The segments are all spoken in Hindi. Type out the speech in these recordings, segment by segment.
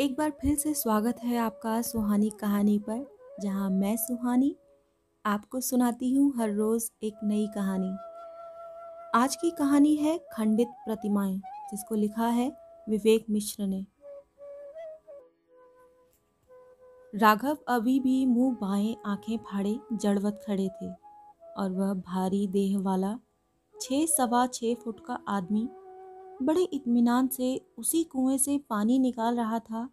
एक बार फिर से स्वागत है आपका सुहानी कहानी पर, जहाँ मैं सुहानी आपको सुनाती हूँ हर रोज़ एक नई कहानी। आज की कहानी है खंडित प्रतिमाएँ, जिसको लिखा है विवेक मिश्र ने। राघव अभी भी मुँह बाएँ आँखें फाड़े जड़वत खड़े थे, और वह भारी देह वाला छः सवा छः फुट का आदमी बड़े इत्मीनान से उसी कुएँ से पानी निकाल रहा था,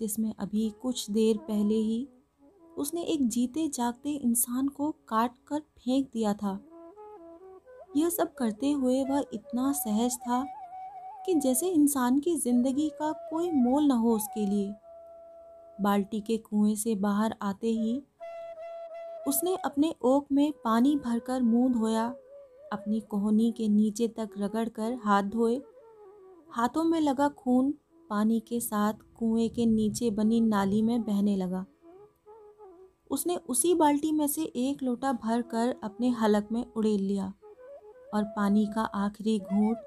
जिसमें अभी कुछ देर पहले ही उसने एक जीते जागते इंसान को काट कर फेंक दिया था। यह सब करते हुए वह इतना सहज था कि जैसे इंसान की ज़िंदगी का कोई मोल न हो उसके लिए। बाल्टी के कुएँ से बाहर आते ही उसने अपने ओक में पानी भरकर मुँह धोया अपनी कोहनी के नीचे तक रगड़कर हाथ धोए। हाथों में लगा खून, पानी के साथ कुएँ के नीचे बनी नाली में बहने लगा। उसने उसी बाल्टी में से एक लोटा भर कर अपने हलक में उड़ेल लिया और पानी का आखिरी घूंट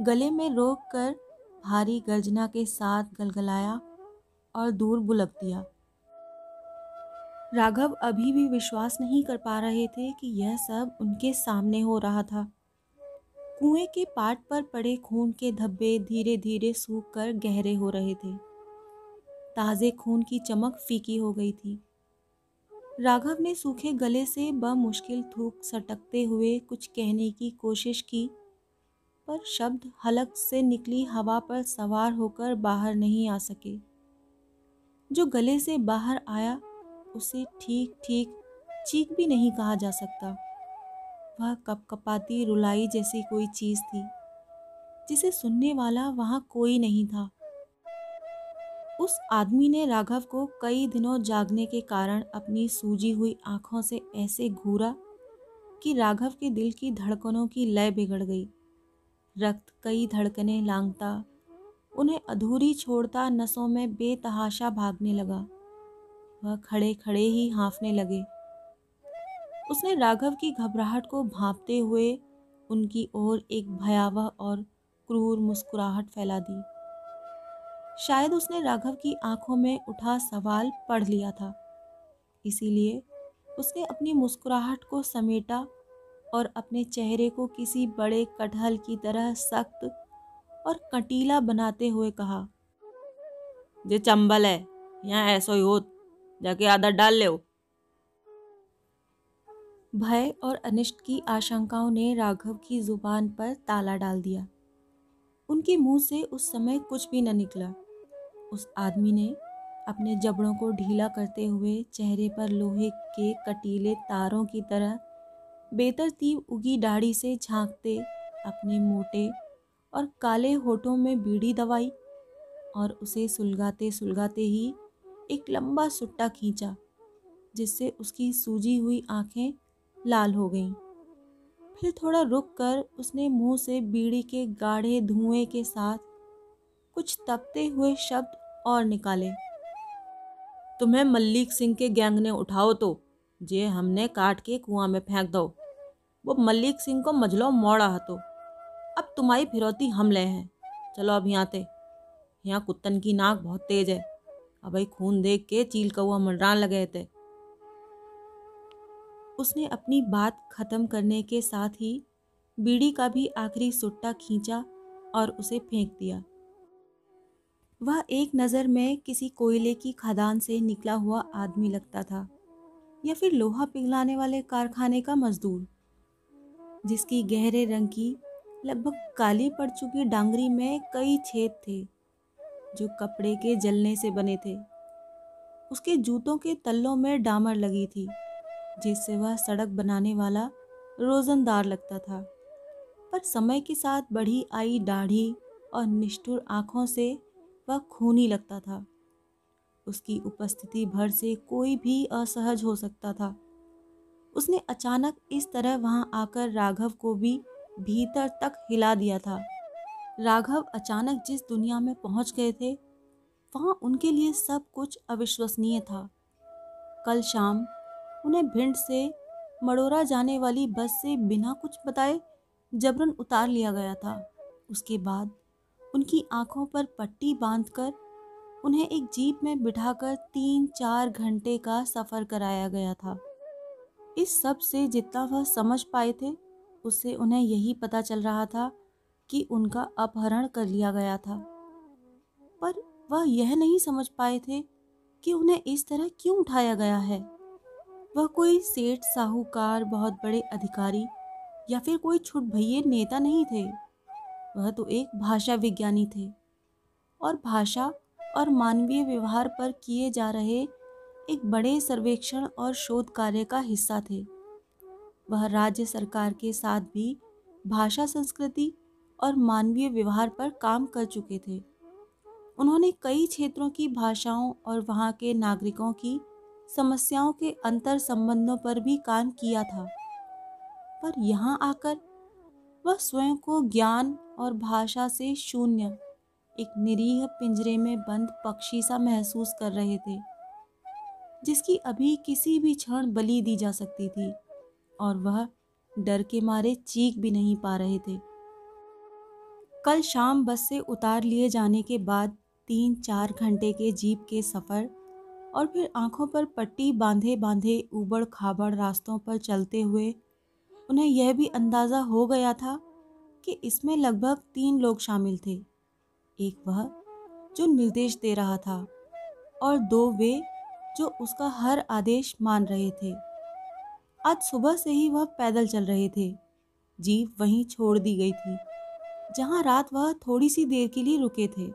गले में रोक कर भारी गर्जना के साथ गलगलाया और दूर बुलक दिया। राघव अभी भी विश्वास नहीं कर पा रहे थे कि यह सब उनके सामने हो रहा था। कुएँ के पाट पर पड़े खून के धब्बे धीरे धीरे सूख कर गहरे हो रहे थे। ताज़े खून की चमक फीकी हो गई थी। राघव ने सूखे गले से मुश्किल थूक सटकते हुए कुछ कहने की कोशिश की, पर शब्द हलक से निकली हवा पर सवार होकर बाहर नहीं आ सके। जो गले से बाहर आया उसे ठीक ठीक चीख भी नहीं कहा जा सकता। वह कपकपाती रुलाई जैसी कोई चीज़ थी, जिसे सुनने वाला वहाँ कोई नहीं था। उस आदमी ने राघव को कई दिनों जागने के कारण अपनी सूजी हुई आँखों से ऐसे घूरा कि राघव के दिल की धड़कनों की लय बिगड़ गई। रक्त कई धड़कनें लांगता, उन्हें अधूरी छोड़ता नसों में बेतहाशा भागने लगा। वह खड़े खड़े ही हाँफने लगे। उसने राघव की घबराहट को भांपते हुए उनकी ओर एक भयावह और क्रूर मुस्कुराहट फैला दी। शायद उसने राघव की आँखों में उठा सवाल पढ़ लिया था। इसीलिए उसने अपनी मुस्कुराहट को समेटा और अपने चेहरे को किसी बड़े कटहल की तरह सख्त और कटीला बनाते हुए कहा जे चंबल है, यहाँ ऐसो ही होत। जाके आदत डाल ले भय और अनिष्ट की आशंकाओं ने राघव की ज़ुबान पर ताला डाल दिया। उनके मुँह से उस समय कुछ भी न निकला। उस आदमी ने अपने जबड़ों को ढीला करते हुए चेहरे पर लोहे के कटीले तारों की तरह बेतरतीब उगी दाढ़ी से झांकते अपने मोटे और काले होठों में बीड़ी दवाई और उसे सुलगाते सुलगाते ही एक लंबा सुट्टा खींचा, जिससे उसकी सूजी हुई आँखें लाल हो गईं। फिर थोड़ा रुक कर उसने मुँह से बीड़ी के गाढ़े धुएँ के साथ कुछ तपते हुए शब्द और निकाले, तुम्हें मल्लिक सिंह के गैंग ने उठाओ तो जे हमने काट के कुआँ में फेंक दो। वो मल्लिक सिंह को मजलो मोड़ा तो। अब तुम्हारी फिरौती हम ले हैं। चलो अब यहाँ थे यहाँ कुत्तन की नाक बहुत तेज है। अब भाई खून देख के चील कौआ मंडरान लगे थे उसने अपनी बात खत्म करने के साथ ही बीड़ी का भी आखिरी सुट्टा खींचा और उसे फेंक दिया। वह एक नज़र में किसी कोयले की खदान से निकला हुआ आदमी लगता था या फिर लोहा पिघलाने वाले कारखाने का मजदूर, जिसकी गहरे रंग की लगभग काली पड़ चुकी डांगरी में कई छेद थे। जो कपड़े के जलने से बने थे। उसके जूतों के तल्लों में डामर लगी थी, जिससे वह सड़क बनाने वाला रोजनदार लगता था। पर समय के साथ बढ़ी आई दाढ़ी और निष्ठुर आँखों से वह खूनी लगता था। उसकी उपस्थिति भर से कोई भी असहज हो सकता था। उसने अचानक इस तरह वहाँ आकर राघव को भी भीतर तक हिला दिया था। राघव अचानक जिस दुनिया में पहुँच गए थे, वहाँ उनके लिए सब कुछ अविश्वसनीय था। कल शाम उन्हें भिंड से मड़ोरा जाने वाली बस से बिना कुछ बताए जबरन उतार लिया गया था। उसके बाद उनकी आँखों पर पट्टी बांधकर उन्हें एक जीप में बिठाकर तीन चार घंटे का सफ़र कराया गया था। इस सबसे जितना वह समझ पाए थे, उससे उन्हें यही पता चल रहा था कि उनका अपहरण कर लिया गया था। पर वह यह नहीं समझ पाए थे कि उन्हें इस तरह क्यों उठाया गया है। वह कोई सेठ, साहूकार, बहुत बड़े अधिकारी या फिर कोई छुट भैये नेता नहीं थे। वह तो एक भाषा विज्ञानी थे और भाषा और मानवीय व्यवहार पर किए जा रहे एक बड़े सर्वेक्षण और शोध कार्य का हिस्सा थे। वह राज्य सरकार के साथ भी भाषा, संस्कृति और मानवीय व्यवहार पर काम कर चुके थे। उन्होंने कई क्षेत्रों की भाषाओं और वहाँ के नागरिकों की समस्याओं के अंतर संबंधों पर भी काम किया था। पर यहाँ आकर वह स्वयं को ज्ञान और भाषा से शून्य, एक निरीह पिंजरे में बंद पक्षी सा महसूस कर रहे थे, जिसकी अभी किसी भी क्षण बलि दी जा सकती थी और वह डर के मारे चीख भी नहीं पा रहे थे। कल शाम बस से उतार लिए जाने के बाद तीन चार घंटे के जीप के सफ़र और फिर आँखों पर पट्टी बांधे बांधे ऊबड़ खाबड़ रास्तों पर चलते हुए, उन्हें यह भी अंदाज़ा हो गया था कि इसमें लगभग तीन लोग शामिल थे। एक वह, जो निर्देश दे रहा था और दो वे, जो उसका हर आदेश मान रहे थे। आज सुबह से ही वह पैदल चल रहे थे। जीप वहीं छोड़ दी गई थी। जहाँ रात वह थोड़ी सी देर के लिए रुके थे।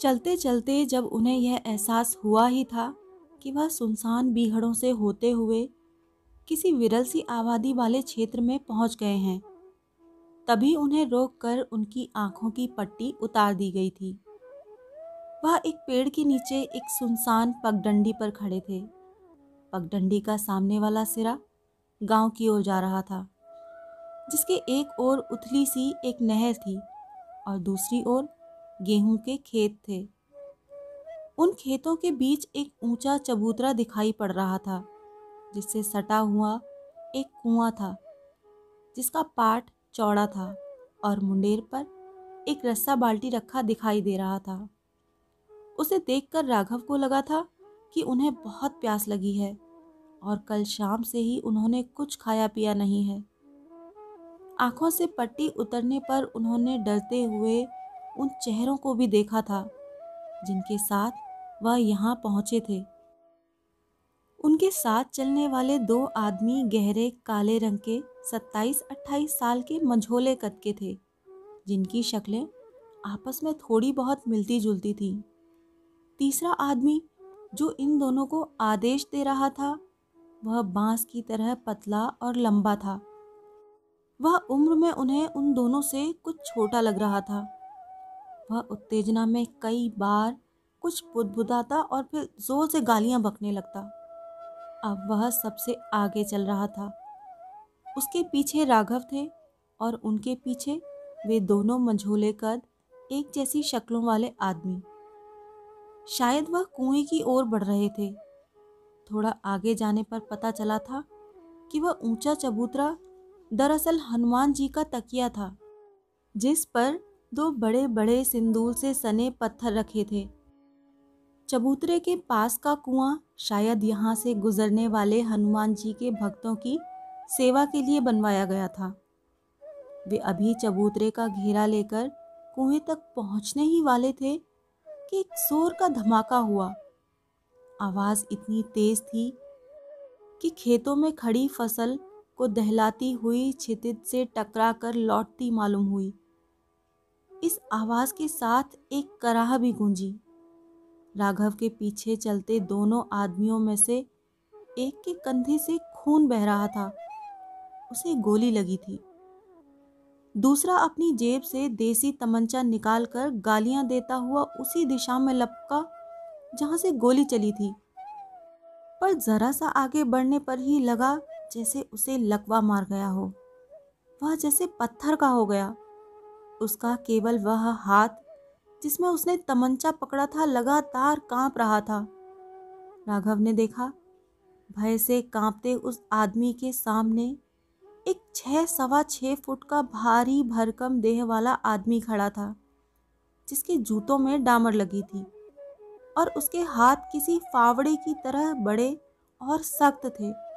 चलते चलते जब उन्हें यह एहसास हुआ ही था कि वह सुनसान बीहड़ों से होते हुए किसी विरल सी आबादी वाले क्षेत्र में पहुँच गए हैं, तभी उन्हें रोककर उनकी आँखों की पट्टी उतार दी गई थी। वह एक पेड़ के नीचे एक सुनसान पगडंडी पर खड़े थे। पगडंडी का सामने वाला सिरा गाँव की ओर जा रहा था। जिसके एक ओर उथली सी एक नहर थी और दूसरी ओर गेहूँ के खेत थे। उन खेतों के बीच एक ऊँचा चबूतरा दिखाई पड़ रहा था, जिससे सटा हुआ एक कुआँ था, जिसका पाट चौड़ा था और मुंडेर पर एक रस्सा बाल्टी रखा दिखाई दे रहा था। उसे देखकर राघव को लगा था कि उन्हें बहुत प्यास लगी है और कल शाम से ही उन्होंने कुछ खाया पिया नहीं है। आँखों से पट्टी उतरने पर उन्होंने डरते हुए उन चेहरों को भी देखा था, जिनके साथ वह यहाँ पहुँचे थे। उनके साथ चलने वाले दो आदमी गहरे काले रंग के 27-28 साल के मझोले कद के थे, जिनकी शक्लें आपस में थोड़ी बहुत मिलती जुलती थीं। तीसरा आदमी, जो इन दोनों को आदेश दे रहा था, वह बाँस की तरह पतला और लंबा था। वह उम्र में उन्हें उन दोनों से कुछ छोटा लग रहा था। वह उत्तेजना में कई बार कुछ बुदबुदाता और फिर ज़ोर से गालियाँ बकने लगता। अब वह सबसे आगे चल रहा था। उसके पीछे राघव थे और उनके पीछे वे दोनों मंझोले कद एक जैसी शक्लों वाले आदमी। शायद वह कुएँ की ओर बढ़ रहे थे। थोड़ा आगे जाने पर पता चला था कि वह ऊँचा चबूतरा दरअसल हनुमान जी का तकिया था, जिस पर दो बड़े बड़े सिंदूर से सने पत्थर रखे थे। चबूतरे के पास का कुआँ शायद यहाँ से गुजरने वाले हनुमान जी के भक्तों की सेवा के लिए बनवाया गया था। वे अभी चबूतरे का घेरा लेकर कुएँ तक पहुँचने ही वाले थे कि एक ज़ोर का धमाका हुआ। आवाज़ इतनी तेज थी कि खेतों में खड़ी फ़सल को दहलाती हुई छितित से टकरा कर लौटती मालूम हुई। इस आवाज़ के साथ एक कराह भी गूंजी। राघव के पीछे चलते दोनों आदमियों में से एक के कंधे से खून बह रहा था। उसे गोली लगी थी। दूसरा अपनी जेब से देसी तमंचा निकालकर गालियाँ देता हुआ उसी दिशा में लपका, जहाँ से गोली चली थी। पर जरा सा आगे बढ़ने पर ही लगा जैसे उसे लकवा मार गया हो। वह जैसे पत्थर का हो गया। उसका केवल वह हाथ, जिसमें उसने तमंचा पकड़ा था, लगातार काँप रहा था। राघव ने देखा, भय से कांपते उस आदमी के सामने एक छह सवा छः फुट का भारी भरकम देह वाला आदमी खड़ा था, जिसके जूतों में डामर लगी थी और उसके हाथ किसी फावड़े की तरह बड़े और सख्त थे।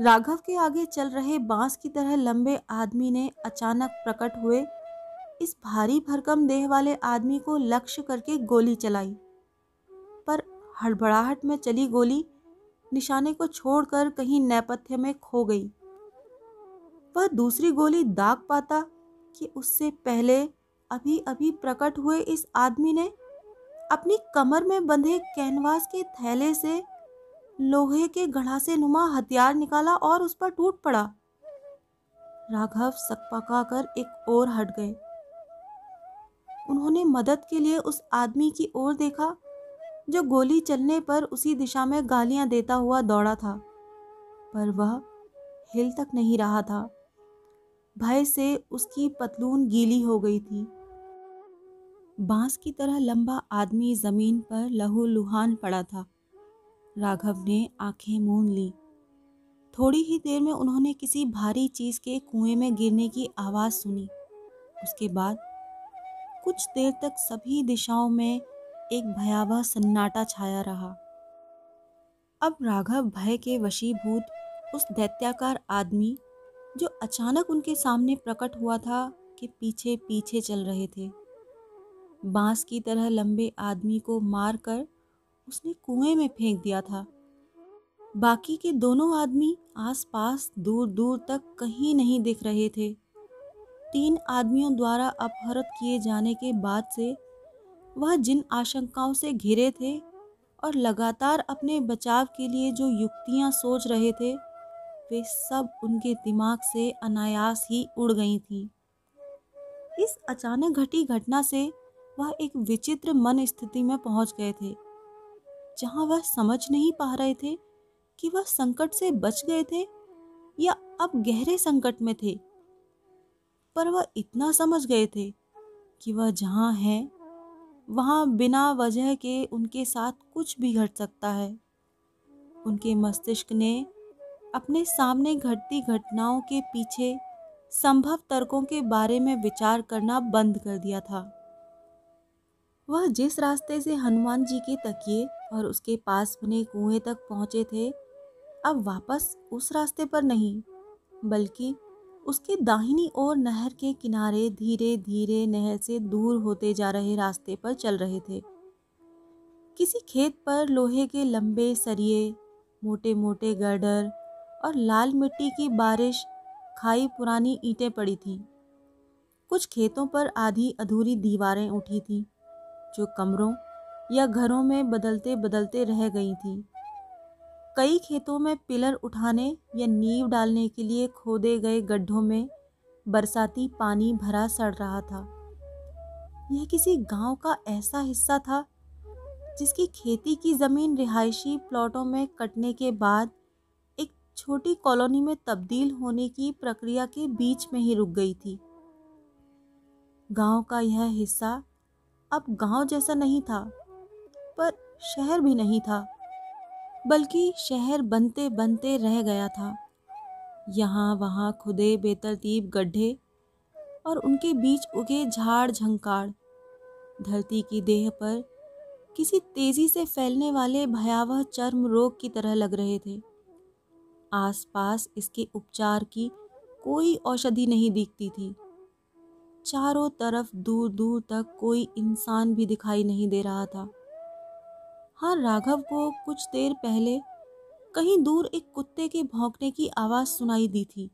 राघव के आगे चल रहे बाँस की तरह लंबे आदमी ने अचानक प्रकट हुए। इस भारी भरकम देह वाले आदमी को लक्ष्य करके गोली चलाई। पर हड़बड़ाहट में चली गोली, निशाने को छोड़कर कहीं नेपथ्य में खो गई। वह दूसरी गोली दाग पाता कि उससे पहले अभी अभी प्रकट हुए इस आदमी ने अपनी कमर में बंधे कैनवास के थैले से लोहे के गढ़ासे नुमा हथियार निकाला और उस पर टूट पड़ा। राघव सकपका कर एक और हट गए। उन्होंने मदद के लिए उस आदमी की ओर देखा, जो गोली चलने पर उसी दिशा में गालियाँ देता हुआ दौड़ा था, पर वह हिल तक नहीं रहा था। भय से उसकी पतलून गीली हो गई थी। बाँस की तरह लंबा आदमी ज़मीन पर लहू लुहान पड़ा था। राघव ने आँखें मूंद ली। थोड़ी ही देर में उन्होंने किसी भारी चीज़ के कुएँ में गिरने की आवाज़ सुनी। उसके बाद कुछ देर तक सभी दिशाओं में एक भयावह सन्नाटा छाया रहा। अब राघव भय के वशीभूत उस दैत्याकार आदमी, जो अचानक उनके सामने प्रकट हुआ था के पीछे पीछे चल रहे थे। बाँस की तरह लंबे आदमी को मारकर उसने कुएँ में फेंक दिया था। बाकी के दोनों आदमी आसपास दूर दूर तक कहीं नहीं दिख रहे थे। तीन आदमियों द्वारा अपहृत किए जाने के बाद से वह जिन आशंकाओं से घिरे थे और लगातार अपने बचाव के लिए जो युक्तियाँ सोच रहे थे, वे सब उनके दिमाग से अनायास ही उड़ गई थीं। इस अचानक घटी घटना से वह एक विचित्र मन स्थिति में पहुँच गए थे। जहाँ वह समझ नहीं पा रहे थे कि वह संकट से बच गए थे या अब गहरे संकट में थे। पर वह इतना समझ गए थे कि वह जहाँ है, वहाँ बिना वजह के उनके साथ कुछ भी घट सकता है। उनके मस्तिष्क ने अपने सामने घटती घटनाओं के पीछे संभव तर्कों के बारे में विचार करना बंद कर दिया था। वह जिस रास्ते से हनुमान जी के तकिए और उसके पास बने कुएँ तक पहुँचे थे। अब वापस उस रास्ते पर नहीं, बल्कि उसके दाहिनी ओर नहर के किनारे धीरे धीरे नहर से दूर होते जा रहे रास्ते पर चल रहे थे। किसी खेत पर लोहे के लंबे सरिये मोटे मोटे गर्डर और लाल मिट्टी की बारिश खाई पुरानी ईंटें पड़ी थीं। कुछ खेतों पर आधी अधूरी दीवारें उठी थीं, जो कमरों या घरों में बदलते बदलते रह गई थी। कई खेतों में पिलर उठाने या नींव डालने के लिए खोदे गए गड्ढों में बरसाती पानी भरा सड़ रहा था। यह किसी गाँव का ऐसा हिस्सा था जिसकी खेती की ज़मीन रिहायशी प्लॉटों में कटने के बाद एक छोटी कॉलोनी में तब्दील होने की प्रक्रिया के बीच में ही रुक गई थी। गाँव का यह हिस्सा अब गाँव जैसा नहीं था। पर शहर भी नहीं था, बल्कि शहर बनते बनते रह गया था। यहाँ वहाँ खुदे बेतरतीब गड्ढे और उनके बीच उगे झाड़ झंकाड़ धरती की देह पर किसी तेज़ी से फैलने वाले भयावह चर्म रोग की तरह लग रहे थे। आसपास इसके उपचार की कोई औषधि नहीं दिखती थी। चारों तरफ़ दूर दूर तक कोई इंसान भी दिखाई नहीं दे रहा था। हाँ राघव को कुछ देर पहले कहीं दूर एक कुत्ते के भौंकने की आवाज़ सुनाई दी थी।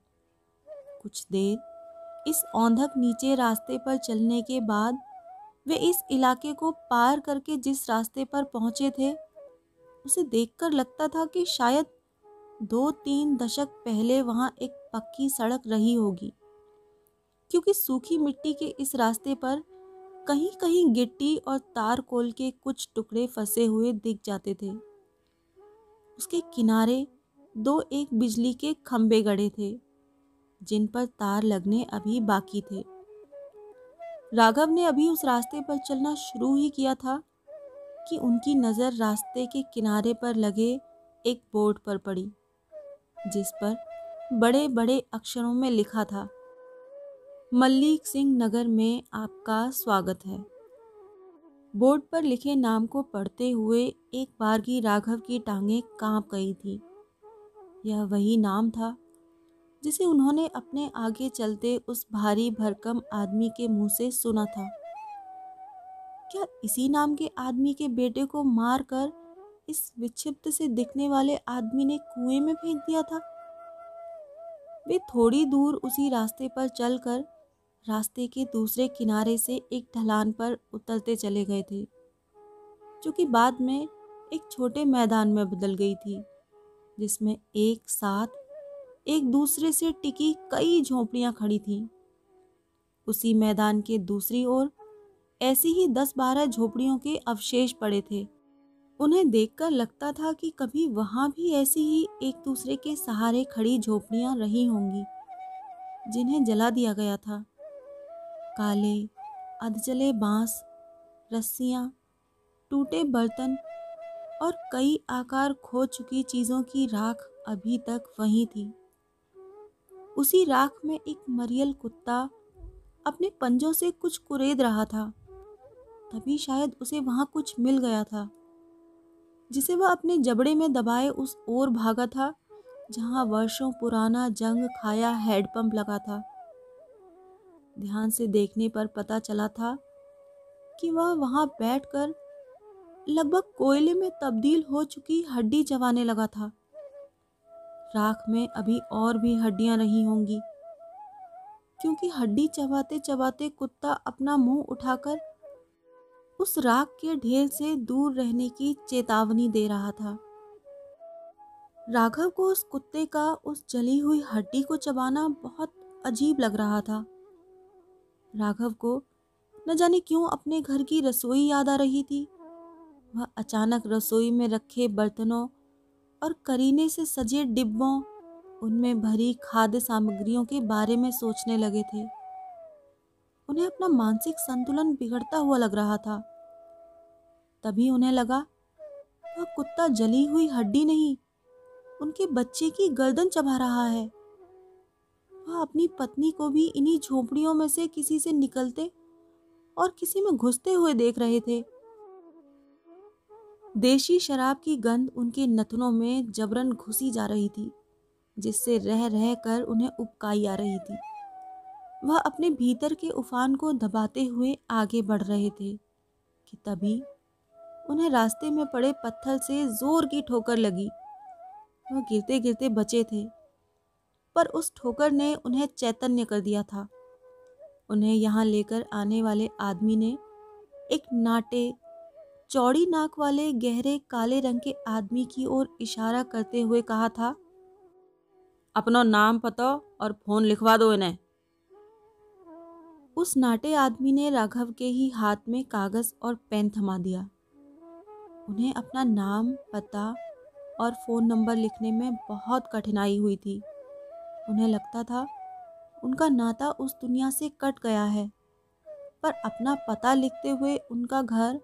कुछ देर इस औंधक नीचे रास्ते पर चलने के बाद वे इस इलाके को पार करके जिस रास्ते पर पहुँचे थे, उसे देखकर लगता था कि शायद दो तीन दशक पहले वहाँ एक पक्की सड़क रही होगी। क्योंकि सूखी मिट्टी के इस रास्ते पर कहीं कहीं गिट्टी और तार कोल के कुछ टुकड़े फंसे हुए दिख जाते थे। उसके किनारे दो एक बिजली के खंभे गड़े थे, जिन पर तार लगने अभी बाकी थे। राघव ने अभी उस रास्ते पर चलना शुरू ही किया था कि उनकी नज़र रास्ते के किनारे पर लगे एक बोर्ड पर पड़ी, जिस पर बड़े बड़े अक्षरों में लिखा था मल्लिक सिंह नगर में आपका स्वागत है। बोर्ड पर लिखे नाम को पढ़ते हुए एक बार की राघव की टांगें काँप गई थी। यह वही नाम था जिसे उन्होंने अपने आगे चलते उस भारी भरकम आदमी के मुँह से सुना था। क्या इसी नाम के आदमी के बेटे को मारकर इस विक्षिप्त से दिखने वाले आदमी ने कुएँ में फेंक दिया था? वे थोड़ी दूर उसी रास्ते पर चलकर रास्ते के दूसरे किनारे से एक ढलान पर उतरते चले गए थे, जो कि बाद में एक छोटे मैदान में बदल गई थी, जिसमें एक साथ एक दूसरे से टिकी कई झोपड़ियाँ खड़ी थीं। उसी मैदान के दूसरी ओर ऐसी ही दस बारह झोपड़ियों के अवशेष पड़े थे। उन्हें देखकर लगता था कि कभी वहाँ भी ऐसी ही एक दूसरे के सहारे खड़ी झोपड़ियाँ रही होंगी, जिन्हें जला दिया गया था। काले, अधजले बाँस, रस्सियाँ, टूटे बर्तन और कई आकार खो चुकी चीज़ों की राख अभी तक वहीं थी। उसी राख में एक मरियल कुत्ता अपने पंजों से कुछ कुरेद रहा था। तभी शायद उसे वहाँ कुछ मिल गया था, जिसे वह अपने जबड़े में दबाए उस ओर भागा था, जहाँ वर्षों पुराना जंग खाया हैंडपंप लगा था। ध्यान से देखने पर पता चला था कि वह वहाँ बैठकर लगभग कोयले में तब्दील हो चुकी हड्डी चबाने लगा था। राख में अभी और भी हड्डियाँ रही होंगी, क्योंकि हड्डी चबाते चबाते कुत्ता अपना मुँह उठाकर उस राख के ढेर से दूर रहने की चेतावनी दे रहा था। राघव को उस कुत्ते का उस जली हुई हड्डी को चबाना बहुत अजीब लग रहा था। राघव को न जाने क्यों अपने घर की रसोई याद आ रही थी। वह अचानक रसोई में रखे बर्तनों और करीने से सजे डिब्बों, उनमें भरी खाद्य सामग्रियों के बारे में सोचने लगे थे। उन्हें अपना मानसिक संतुलन बिगड़ता हुआ लग रहा था। तभी उन्हें लगा, वह कुत्ता जली हुई हड्डी नहीं, उनके बच्चे की गर्दन चबा रहा है। वह अपनी पत्नी को भी इन्हीं झोपड़ियों में से किसी से निकलते और किसी में घुसते हुए देख रहे थे। देशी शराब की गंध उनके नथनों में जबरन घुसी जा रही थी, जिससे रह रह कर उन्हें उपकाई आ रही थी। वह अपने भीतर के उफान को दबाते हुए आगे बढ़ रहे थे कि तभी उन्हें रास्ते में पड़े पत्थर से ज़ोर की ठोकर लगी। वह गिरते गिरते बचे थे। पर उस ठोकर ने उन्हें चैतन्य कर दिया था। उन्हें यहाँ लेकर आने वाले आदमी ने एक नाटे, चौड़ी नाक वाले गहरे काले रंग के आदमी की ओर इशारा करते हुए कहा था, अपना नाम पता और फ़ोन लिखवा दो इन्हें। उस नाटे आदमी ने राघव के ही हाथ में कागज़ और पेन थमा दिया। उन्हें अपना नाम, पता और फ़ोन नंबर लिखने में बहुत कठिनाई हुई थी। उन्हें लगता था, उनका नाता उस दुनिया से कट गया है। पर अपना पता लिखते हुए उनका घर,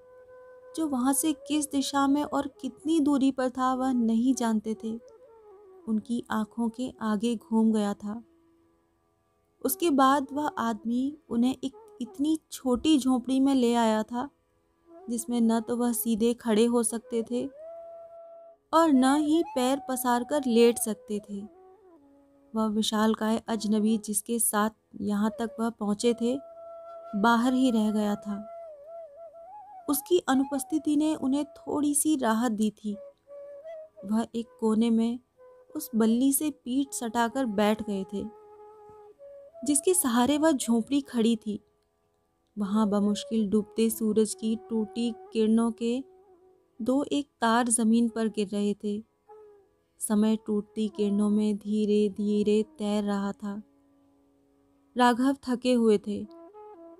जो वहाँ से किस दिशा में और कितनी दूरी पर था, वह नहीं जानते थे। उनकी आँखों के आगे घूम गया था। उसके बाद वह आदमी उन्हें एक इतनी छोटी झोपड़ी में ले आया था, जिसमें न तो वह सीधे खड़े हो सकते थे और न ही पैर पसार कर लेट सकते थे। वह विशाल काय अजनबी जिसके साथ यहाँ तक वह पहुँचे थे, बाहर ही रह गया था। उसकी अनुपस्थिति ने उन्हें थोड़ी सी राहत दी थी। वह एक कोने में उस बल्ली से पीठ सटाकर बैठ गए थे, जिसके सहारे वह झोंपड़ी खड़ी थी। वहाँ बमुश्किल डूबते सूरज की टूटी किरणों के दो एक तार ज़मीन पर गिर रहे थे। समय टूटती किरणों में धीरे धीरे तैर रहा था। राघव थके हुए थे,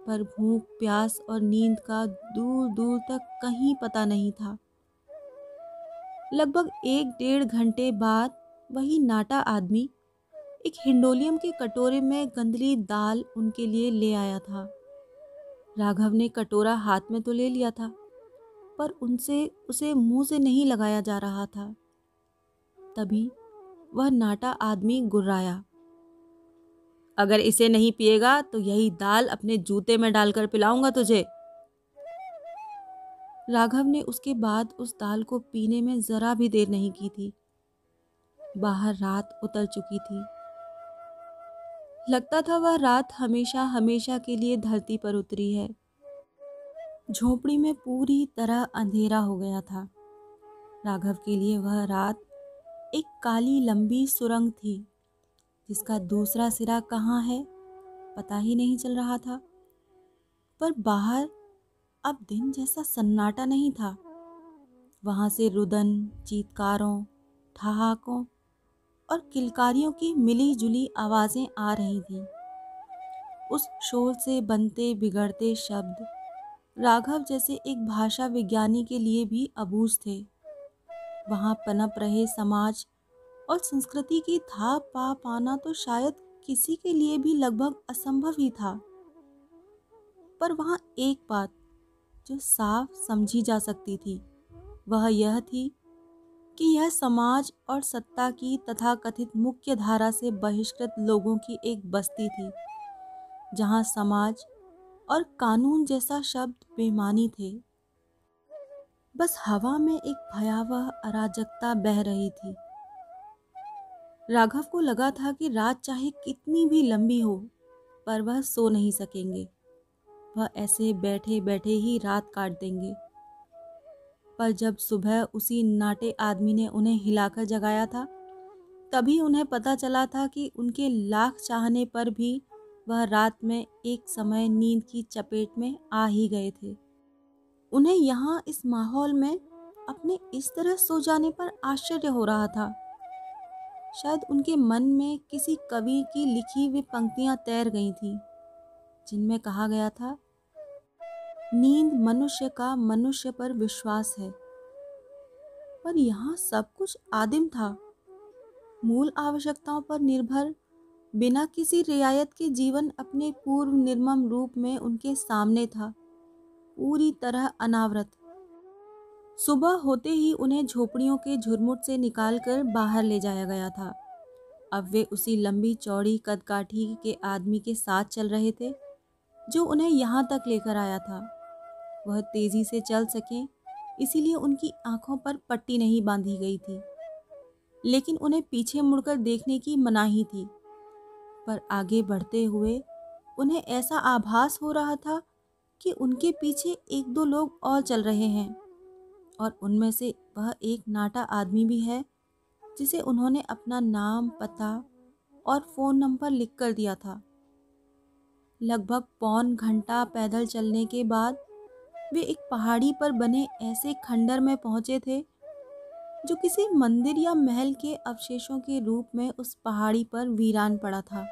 पर भूख, प्यास और नींद का दूर दूर तक कहीं पता नहीं था। लगभग एक डेढ़ घंटे बाद वही नाटा आदमी एक हिंडोलियम के कटोरे में गंदली दाल उनके लिए ले आया था। राघव ने कटोरा हाथ में तो ले लिया था, पर उनसे, उसे मुँह से नहीं लगाया जा रहा था। तभी वह नाटा आदमी गुर्राया। अगर इसे नहीं पिएगा तो यही दाल अपने जूते में डालकर पिलाऊँगा तुझे। राघव ने उसके बाद उस दाल को पीने में जरा भी देर नहीं की थी। बाहर रात उतर चुकी थी। लगता था वह रात हमेशा हमेशा के लिए धरती पर उतरी है। झोपड़ी में पूरी तरह अंधेरा हो गया था। राघव के लिए वह रात एक काली लंबी सुरंग थी, जिसका दूसरा सिरा कहाँ है, पता ही नहीं चल रहा था। पर बाहर अब दिन जैसा सन्नाटा नहीं था। वहाँ से रुदन, चीतकारों, ठहाकों और किलकारियों की मिली जुली आवाज़ें आ रही थीं। उस शोर से बनते बिगड़ते शब्द राघव जैसे एक भाषा विज्ञानी के लिए भी अबूझ थे। वहाँ पनप रहे समाज और संस्कृति की था पा पाना तो शायद किसी के लिए भी लगभग असंभव ही था। पर वहाँ एक बात जो साफ़ समझी जा सकती थी, वह यह थी कि यह समाज और सत्ता की तथा कथित मुख्य धारा से बहिष्कृत लोगों की एक बस्ती थी, जहाँ समाज और कानून जैसा शब्द बेमानी थे। बस हवा में एक भयावह अराजकता बह रही थी। राघव को लगा था कि रात चाहे कितनी भी लंबी हो, पर वह सो नहीं सकेंगे। वह ऐसे बैठे बैठे ही रात काट देंगे। पर जब सुबह उसी नाटे आदमी ने उन्हें हिलाकर जगाया था, तभी उन्हें पता चला था कि उनके लाख चाहने पर भी वह रात में एक समय नींद की चपेट में आ ही गए थे। उन्हें यहाँ इस माहौल में अपने इस तरह सो जाने पर आश्चर्य हो रहा था। शायद उनके मन में किसी कवि की लिखी हुई पंक्तियाँ तैर गई थीं, जिनमें कहा गया था, नींद मनुष्य का मनुष्य पर विश्वास है। पर यहाँ सब कुछ आदिम था। मूल आवश्यकताओं पर निर्भर, बिना किसी रियायत के जीवन अपने पूर्व निर्मम रूप में उनके सामने था। पूरी तरह अनावृत। सुबह होते ही उन्हें झोपड़ियों के झुरमुट से निकालकर बाहर ले जाया गया था। अब वे उसी लंबी चौड़ी कदकाठी के आदमी के साथ चल रहे थे, जो उन्हें यहाँ तक लेकर आया था। वह तेज़ी से चल सकें, इसीलिए उनकी आँखों पर पट्टी नहीं बांधी गई थी। लेकिन उन्हें पीछे मुड़कर देखने की मनाही थी। पर आगे बढ़ते हुए उन्हें ऐसा आभास हो रहा था कि उनके पीछे एक दो लोग और चल रहे हैं। और उनमें से वह एक नाटा आदमी भी है, जिसे उन्होंने अपना नाम, पता और फ़ोन नंबर लिख कर दिया था। लगभग पौन घंटा पैदल चलने के बाद वे एक पहाड़ी पर बने ऐसे खंडर में पहुँचे थे, जो किसी मंदिर या महल के अवशेषों के रूप में उस पहाड़ी पर वीरान पड़ा था।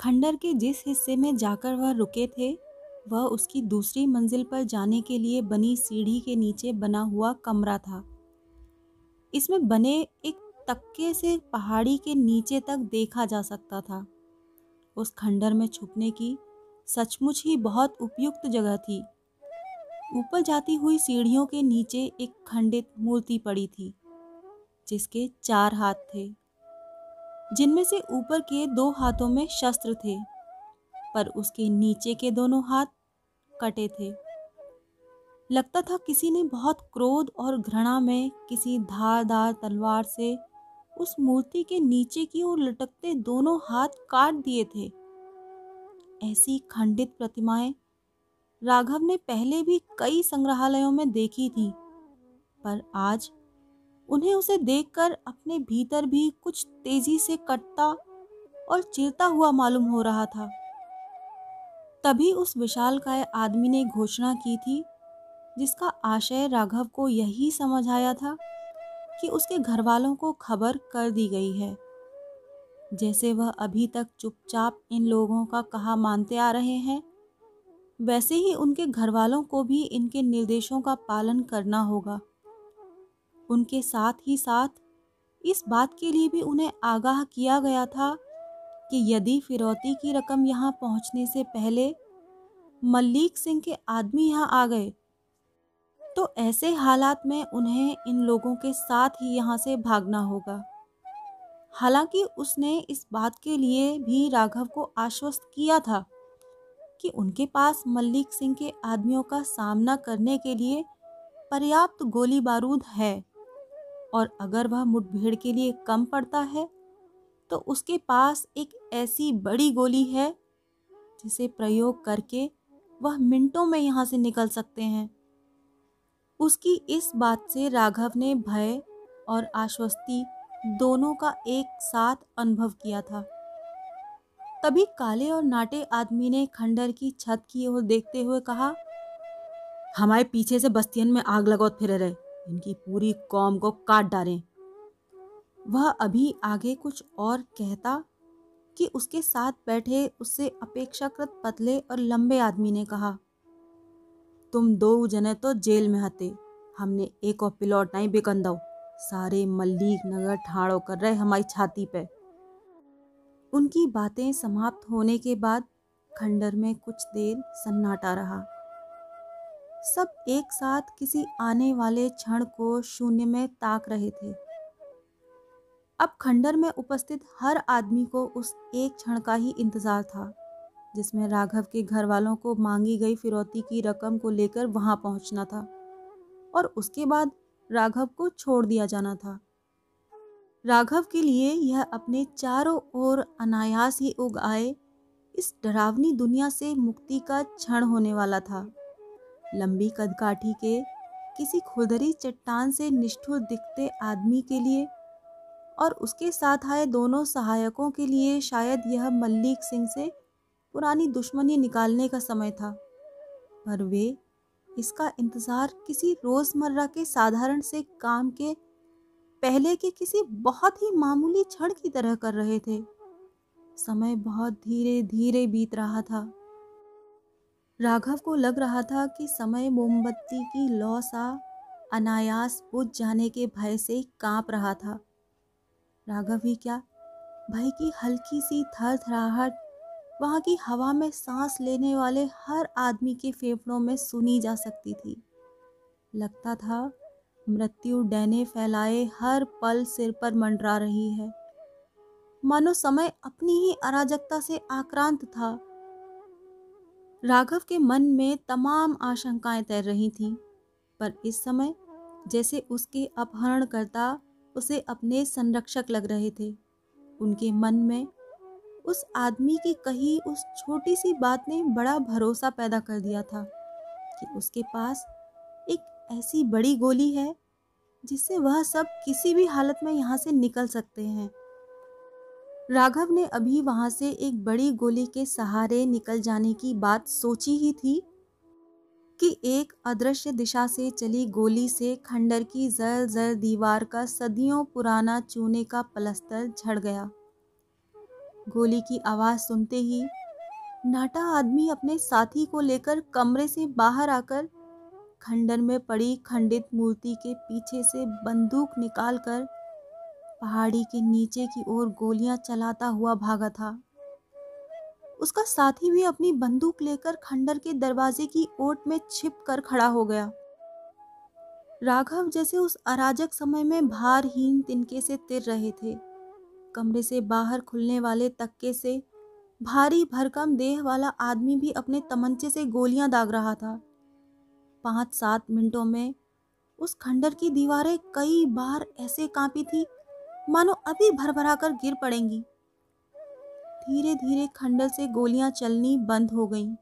खंडर के जिस हिस्से में जाकर वह रुके थे वह उसकी दूसरी मंजिल पर जाने के लिए बनी सीढ़ी के नीचे बना हुआ कमरा था। इसमें बने एक तक्के से पहाड़ी के नीचे तक देखा जा सकता था। उस खंडर में छुपने की सचमुच ही बहुत उपयुक्त जगह थी। ऊपर जाती हुई सीढ़ियों के नीचे एक खंडित मूर्ति पड़ी थी, जिसके चार हाथ थे, जिनमें से ऊपर के दो हाथों में शस्त्र थे। पर उसके नीचे के दोनों हाथ कटे थे। लगता था किसी ने बहुत क्रोध और घृणा में किसी धारदार तलवार से उस मूर्ति के नीचे की ओर लटकते दोनों हाथ काट दिए थे। ऐसी खंडित प्रतिमाएँ राघव ने पहले भी कई संग्रहालयों में देखी थी, पर आज उन्हें उसे देखकर अपने भीतर भी कुछ तेज़ी से कटता और चिरता हुआ मालूम हो रहा था। तभी उस विशालकाय आदमी ने घोषणा की थी, जिसका आशय राघव को यही समझ आया था कि उसके घर वालों को खबर कर दी गई है। जैसे वह अभी तक चुपचाप इन लोगों का कहा मानते आ रहे हैं, वैसे ही उनके घर वालों को भी इनके निर्देशों का पालन करना होगा। उनके साथ ही साथ इस बात के लिए भी उन्हें आगाह किया गया था कि यदि फिरौती की रकम यहाँ पहुँचने से पहले मल्लिक सिंह के आदमी यहाँ आ गए तो ऐसे हालात में उन्हें इन लोगों के साथ ही यहाँ से भागना होगा। हालाँकि उसने इस बात के लिए भी राघव को आश्वस्त किया था कि उनके पास मल्लिक सिंह के आदमियों का सामना करने के लिए पर्याप्त गोली बारूद है और अगर वह मुठभेड़ के लिए कम पड़ता है तो उसके पास एक ऐसी बड़ी गोली है, जिसे प्रयोग करके वह मिनटों में यहाँ से निकल सकते हैं। उसकी इस बात से राघव ने भय और आश्वस्ति दोनों का एक साथ अनुभव किया था। तभी काले और नाटे आदमी ने खंडर की छत की ओर देखते हुए कहा, हमारे पीछे से बस्तियन में आग लगाओ फिर रहे, इनकी पूरी कौम को काट डालें। वह अभी आगे कुछ और कहता कि उसके साथ बैठे उससे अपेक्षाकृत पतले और लंबे आदमी ने कहा, तुम दो जने तो जेल में हते। हमने एक और पिलौट नहीं बेकंदो सारे मल्लीक नगर ठाड़ो कर रहे हमारी छाती पे। उनकी बातें समाप्त होने के बाद खंडर में कुछ देर सन्नाटा रहा। सब एक साथ किसी आने वाले क्षण को शून्य में ताक रहे थे। अब खंडर में उपस्थित हर आदमी को उस एक क्षण का ही इंतज़ार था, जिसमें राघव के घर वालों को मांगी गई फिरौती की रकम को लेकर वहाँ पहुँचना था और उसके बाद राघव को छोड़ दिया जाना था। राघव के लिए यह अपने चारों ओर अनायास ही उग आए, इस डरावनी दुनिया से मुक्ति का क्षण होने वाला था। लंबी कदकाठी के किसी खुदरी चट्टान से निष्ठुर दिखते आदमी के लिए और उसके साथ आए दोनों सहायकों के लिए शायद यह मल्लिक सिंह से पुरानी दुश्मनी निकालने का समय था। पर वे इसका इंतज़ार किसी रोज़मर्रा के साधारण से काम के पहले के किसी बहुत ही मामूली क्षण की तरह कर रहे थे। समय बहुत धीरे धीरे बीत रहा था। राघव को लग रहा था कि समय मोमबत्ती की लौ सा अनायास बुझ जाने के भय से काँप रहा था। राघव ही क्या? भाई की हल्की सी थर थराहट वहाँ की हवा में सांस लेने वाले हर आदमी के फेफड़ों में सुनी जा सकती थी। लगता था, मृत्यु डैने फैलाए, हर पल सिर पर मंडरा रही है। मानो समय अपनी ही अराजकता से आक्रांत था। राघव के मन में तमाम आशंकाएँ तैर रही थीं, पर इस समय जैसे उसके अपहरणकर्ता उसे अपने संरक्षक लग रहे थे। उनके मन में उस आदमी की कही उस छोटी सी बात ने बड़ा भरोसा पैदा कर दिया था कि उसके पास एक ऐसी बड़ी गोली है जिससे वह सब किसी भी हालत में यहाँ से निकल सकते हैं। राघव ने अभी वहाँ से एक बड़ी गोली के सहारे निकल जाने की बात सोची ही थी कि एक अदृश्य दिशा से चली गोली से खंडर की जर जर दीवार का सदियों पुराना चूने का पलस्तर झड़ गया। गोली की आवाज़ सुनते ही नाटा आदमी अपने साथी को लेकर कमरे से बाहर आकर खंडर में पड़ी खंडित मूर्ति के पीछे से बंदूक निकालकर पहाड़ी के नीचे की ओर गोलियाँ चलाता हुआ भागा था। उसका साथी भी अपनी बंदूक लेकर खंडर के दरवाजे की ओट में छिप कर खड़ा हो गया। राघव जैसे उस अराजक समय में भारहीन तिनके से तिर रहे थे। कमरे से बाहर खुलने वाले तक्के से भारी भरकम देह वाला आदमी भी अपने तमंचे से गोलियाँ दाग रहा था। पाँच सात मिनटों में उस खंडर की दीवारें कई बार ऐसे कांपी थी, मानो अभी भरभरा कर गिर पड़ेंगी। धीरे धीरे खंडर से गोलियाँ चलनी बंद हो गईं।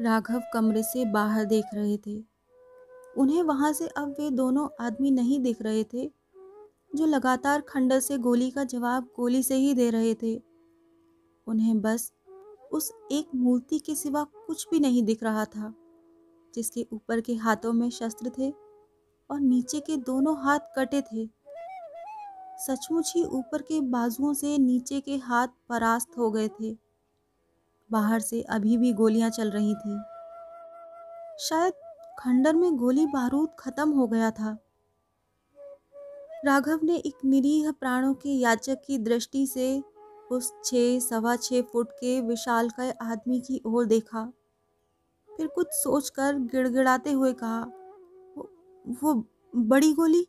राघव कमरे से बाहर देख रहे थे। उन्हें वहाँ से अब वे दोनों आदमी नहीं दिख रहे थे, जो लगातार खंडल से गोली का जवाब गोली से ही दे रहे थे। उन्हें बस उस एक मूर्ति के सिवा कुछ भी नहीं दिख रहा था, जिसके ऊपर के हाथों में शस्त्र थे और नीचे के दोनों हाथ कटे थे। सचमुच ही ऊपर के बाजुओं से नीचे के हाथ परास्त हो गए थे। बाहर से अभी भी गोलियाँ चल रही थीं। शायद खंडर में गोली बारूद खत्म हो गया था। राघव ने एक निरीह प्राणों के याचक की दृष्टि से उस छः सवा छः फुट के विशाल का आदमी की ओर देखा। फिर कुछ सोचकर गिड़गिड़ाते हुए कहा वो, वो बड़ी गोली?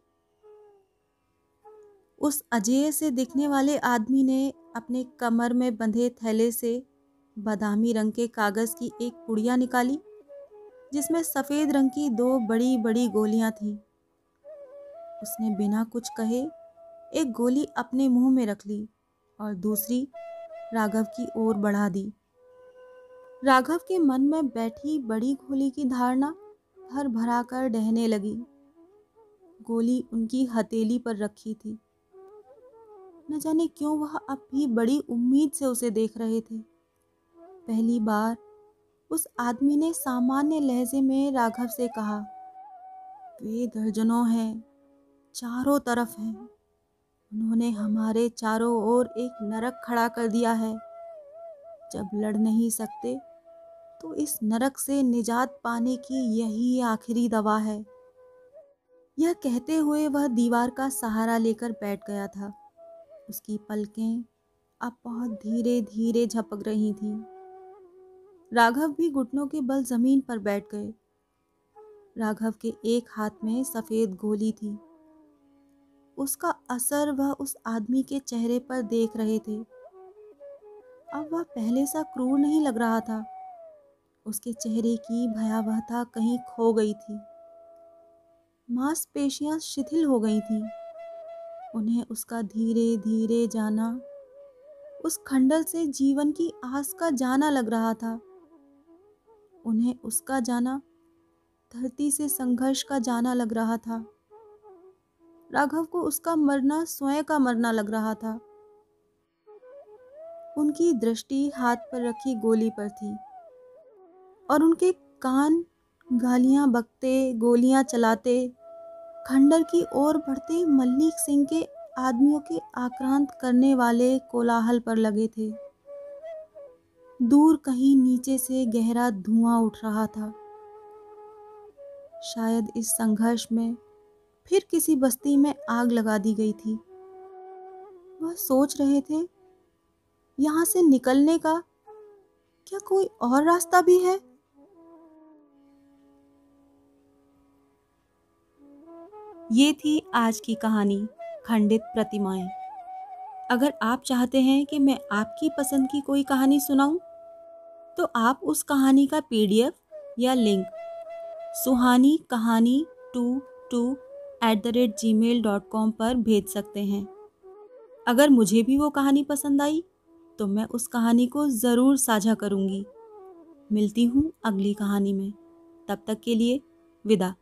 उस अजय से दिखने वाले आदमी ने अपने कमर में बंधे थैले से बादामी रंग के कागज़ की एक पुड़िया निकाली, जिसमें सफ़ेद रंग की दो बड़ी बड़ी गोलियाँ थीं। उसने बिना कुछ कहे एक गोली अपने मुँह में रख ली और दूसरी राघव की ओर बढ़ा दी। राघव के मन में बैठी बड़ी गोली की धारणा भर भरा कर डहने लगी। गोली उनकी हथेली पर रखी थी। न जाने क्यों वह अब भी बड़ी उम्मीद से उसे देख रहे थे। पहली बार उस आदमी ने सामान्य लहजे में राघव से कहा, वे दर्जनों हैं, चारों तरफ़ हैं। उन्होंने हमारे चारों ओर एक नरक खड़ा कर दिया है। जब लड़ नहीं सकते तो इस नरक से निजात पाने की यही आखिरी दवा है। यह कहते हुए वह दीवार का सहारा लेकर बैठ गया था। उसकी पलकें अब बहुत धीरे धीरे झपक रही थीं। राघव भी घुटनों के बल ज़मीन पर बैठ गए। राघव के एक हाथ में सफ़ेद गोली थी। उसका असर वह उस आदमी के चेहरे पर देख रहे थे। अब वह पहले सा क्रूर नहीं लग रहा था। उसके चेहरे की भयावहता कहीं खो गई थी। मांसपेशियाँ शिथिल हो गई थीं। उन्हें उसका धीरे धीरे जाना। उस खंडल से जीवन की आस का जाना लग रहा था। उन्हें उसका जाना, धरती से संघर्ष का जाना लग रहा था। राघव को उसका मरना, स्वयं का मरना लग रहा था। उनकी दृष्टि हाथ पर रखी गोली पर थी। और उनके कान गालियाँ बकते, गोलियाँ चलाते खंडर की ओर बढ़ते मल्लिक सिंह के आदमियों के आक्रांत करने वाले कोलाहल पर लगे थे। दूर कहीं नीचे से गहरा धुआँ उठ रहा था। शायद इस संघर्ष में फिर किसी बस्ती में आग लगा दी गई थी। वह सोच रहे थे, यहाँ से निकलने का क्या कोई और रास्ता भी है? ये थी आज की कहानी, खंडित प्रतिमाएँ। अगर आप चाहते हैं कि मैं आपकी पसंद की कोई कहानी सुनाऊं तो आप उस कहानी का पीडीएफ या link Suhani Kahani two two at the rate Gmail dot com पर भेज सकते हैं। अगर मुझे भी वो कहानी पसंद आई तो मैं उस कहानी को ज़रूर साझा करूँगी। मिलती हूँ अगली कहानी में। तब तक के लिए विदा।